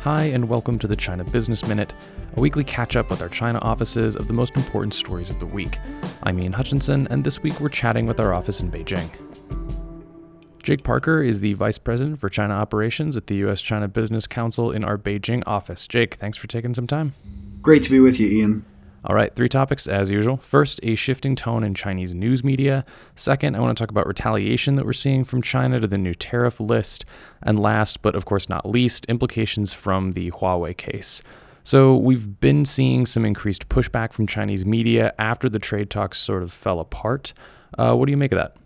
Hi, and welcome to the China Business Minute, a weekly catch up with our China offices of the most important stories of the week. I'm Ian Hutchinson, and this week we're chatting with our office in Beijing. Jake Parker is the Vice President for China Operations at the U.S. China Business Council in our Beijing office. Jake, thanks for taking some time. Great to be with you, Ian. All right, three topics as usual. First, a shifting tone in Chinese news media. Second, I want to talk about retaliation that we're seeing from China to the new tariff list. And last, but of course not least, implications from the Huawei case. So, we've been seeing some increased pushback from Chinese media after the trade talks sort of fell apart. Uh, what do you make of that?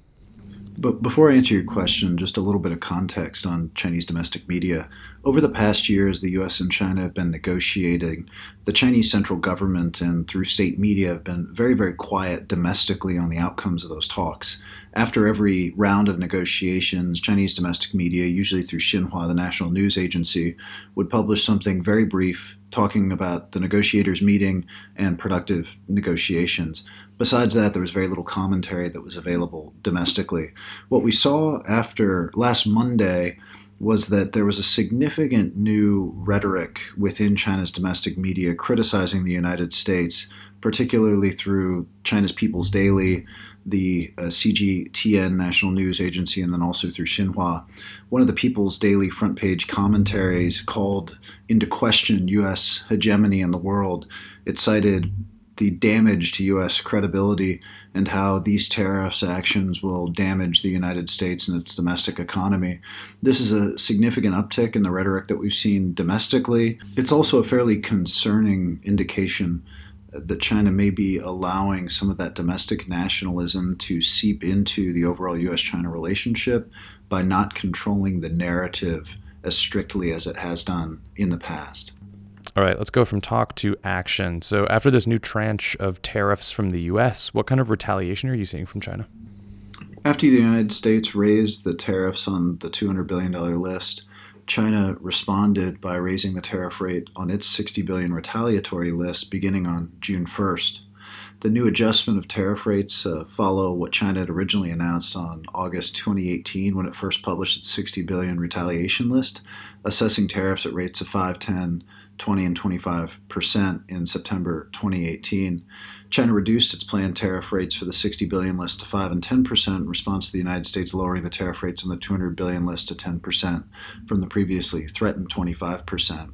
But before I answer your question, just a little bit of context on Chinese domestic media. Over the past years, the US and China have been negotiating. The Chinese central government and through state media have been very, very quiet domestically on the outcomes of those talks. After every round of negotiations, Chinese domestic media, usually through Xinhua, the national news agency, would publish something very brief talking about the negotiators meeting and productive negotiations. Besides that, there was very little commentary that was available domestically. What we saw after last Monday was that there was a significant new rhetoric within China's domestic media criticizing the United States, particularly through China's People's Daily, the uh, CGTN National News Agency, and then also through Xinhua. One of the People's Daily front page commentaries called into question U.S. hegemony in the world. It cited the damage to U.S. credibility and how these tariffs actions will damage the United States and its domestic economy. This is a significant uptick in the rhetoric that we've seen domestically. It's also a fairly concerning indication that China may be allowing some of that domestic nationalism to seep into the overall US China relationship by not controlling the narrative as strictly as it has done in the past. All right, let's go from talk to action. So, after this new tranche of tariffs from the US, what kind of retaliation are you seeing from China? After the United States raised the tariffs on the $200 billion list, China responded by raising the tariff rate on its 60 billion retaliatory list beginning on June 1st. The new adjustment of tariff rates uh, follow what China had originally announced on August 2018 when it first published its 60 billion retaliation list, assessing tariffs at rates of 5, 10, 20 and 25 percent in September 2018. China reduced its planned tariff rates for the 60 billion list to 5 and 10 percent in response to the United States lowering the tariff rates on the 200 billion list to 10 percent from the previously threatened 25 percent.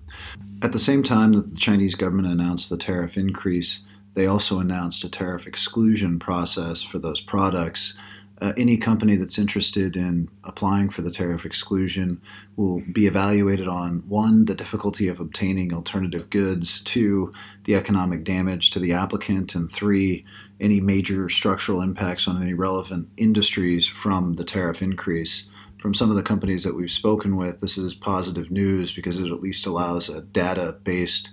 At the same time that the Chinese government announced the tariff increase, they also announced a tariff exclusion process for those products uh, any company that's interested in applying for the tariff exclusion will be evaluated on one, the difficulty of obtaining alternative goods, two, the economic damage to the applicant, and three, any major structural impacts on any relevant industries from the tariff increase. From some of the companies that we've spoken with, this is positive news because it at least allows a data based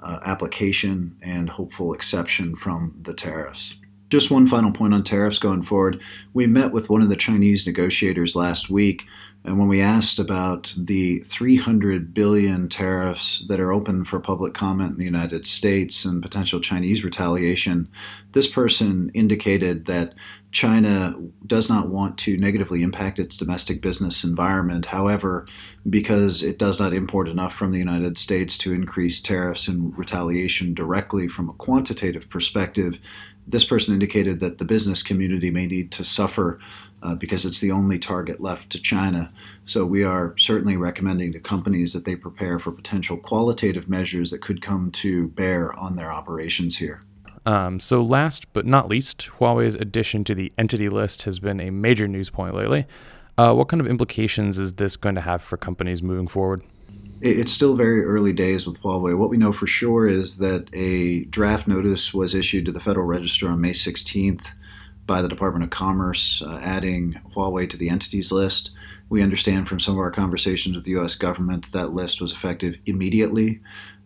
uh, application and hopeful exception from the tariffs. Just one final point on tariffs going forward. We met with one of the Chinese negotiators last week, and when we asked about the 300 billion tariffs that are open for public comment in the United States and potential Chinese retaliation, this person indicated that China does not want to negatively impact its domestic business environment. However, because it does not import enough from the United States to increase tariffs and retaliation directly from a quantitative perspective, this person indicated that the business community may need to suffer uh, because it's the only target left to China. So we are certainly recommending to companies that they prepare for potential qualitative measures that could come to bear on their operations here. Um, so, last but not least, Huawei's addition to the entity list has been a major news point lately. Uh, what kind of implications is this going to have for companies moving forward? It's still very early days with Huawei. What we know for sure is that a draft notice was issued to the Federal Register on May 16th by the Department of Commerce, uh, adding Huawei to the entities list. We understand from some of our conversations with the U.S. government that that list was effective immediately,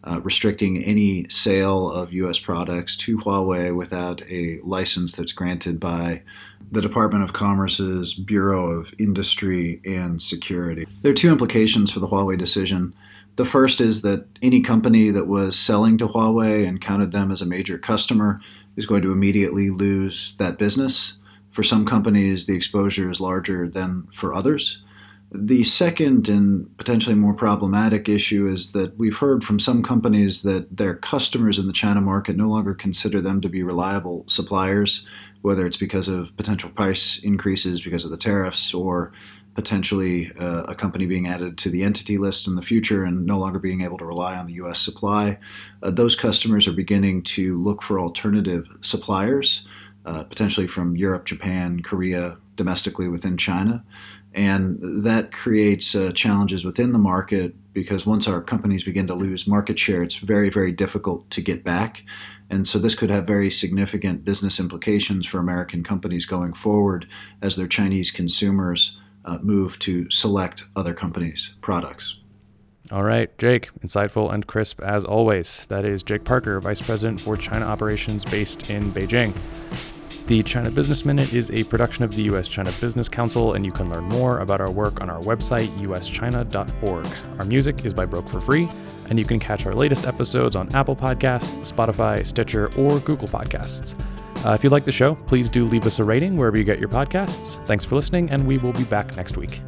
uh, restricting any sale of U.S. products to Huawei without a license that's granted by the Department of Commerce's Bureau of Industry and Security. There are two implications for the Huawei decision. The first is that any company that was selling to Huawei and counted them as a major customer is going to immediately lose that business. For some companies, the exposure is larger than for others. The second and potentially more problematic issue is that we've heard from some companies that their customers in the China market no longer consider them to be reliable suppliers, whether it's because of potential price increases because of the tariffs or potentially uh, a company being added to the entity list in the future and no longer being able to rely on the US supply. Uh, those customers are beginning to look for alternative suppliers, uh, potentially from Europe, Japan, Korea, domestically within China. And that creates uh, challenges within the market because once our companies begin to lose market share, it's very, very difficult to get back. And so this could have very significant business implications for American companies going forward as their Chinese consumers uh, move to select other companies' products. All right, Jake, insightful and crisp as always. That is Jake Parker, Vice President for China Operations based in Beijing. The China Business Minute is a production of the U.S. China Business Council, and you can learn more about our work on our website, uschina.org. Our music is by Broke for Free, and you can catch our latest episodes on Apple Podcasts, Spotify, Stitcher, or Google Podcasts. Uh, if you like the show, please do leave us a rating wherever you get your podcasts. Thanks for listening, and we will be back next week.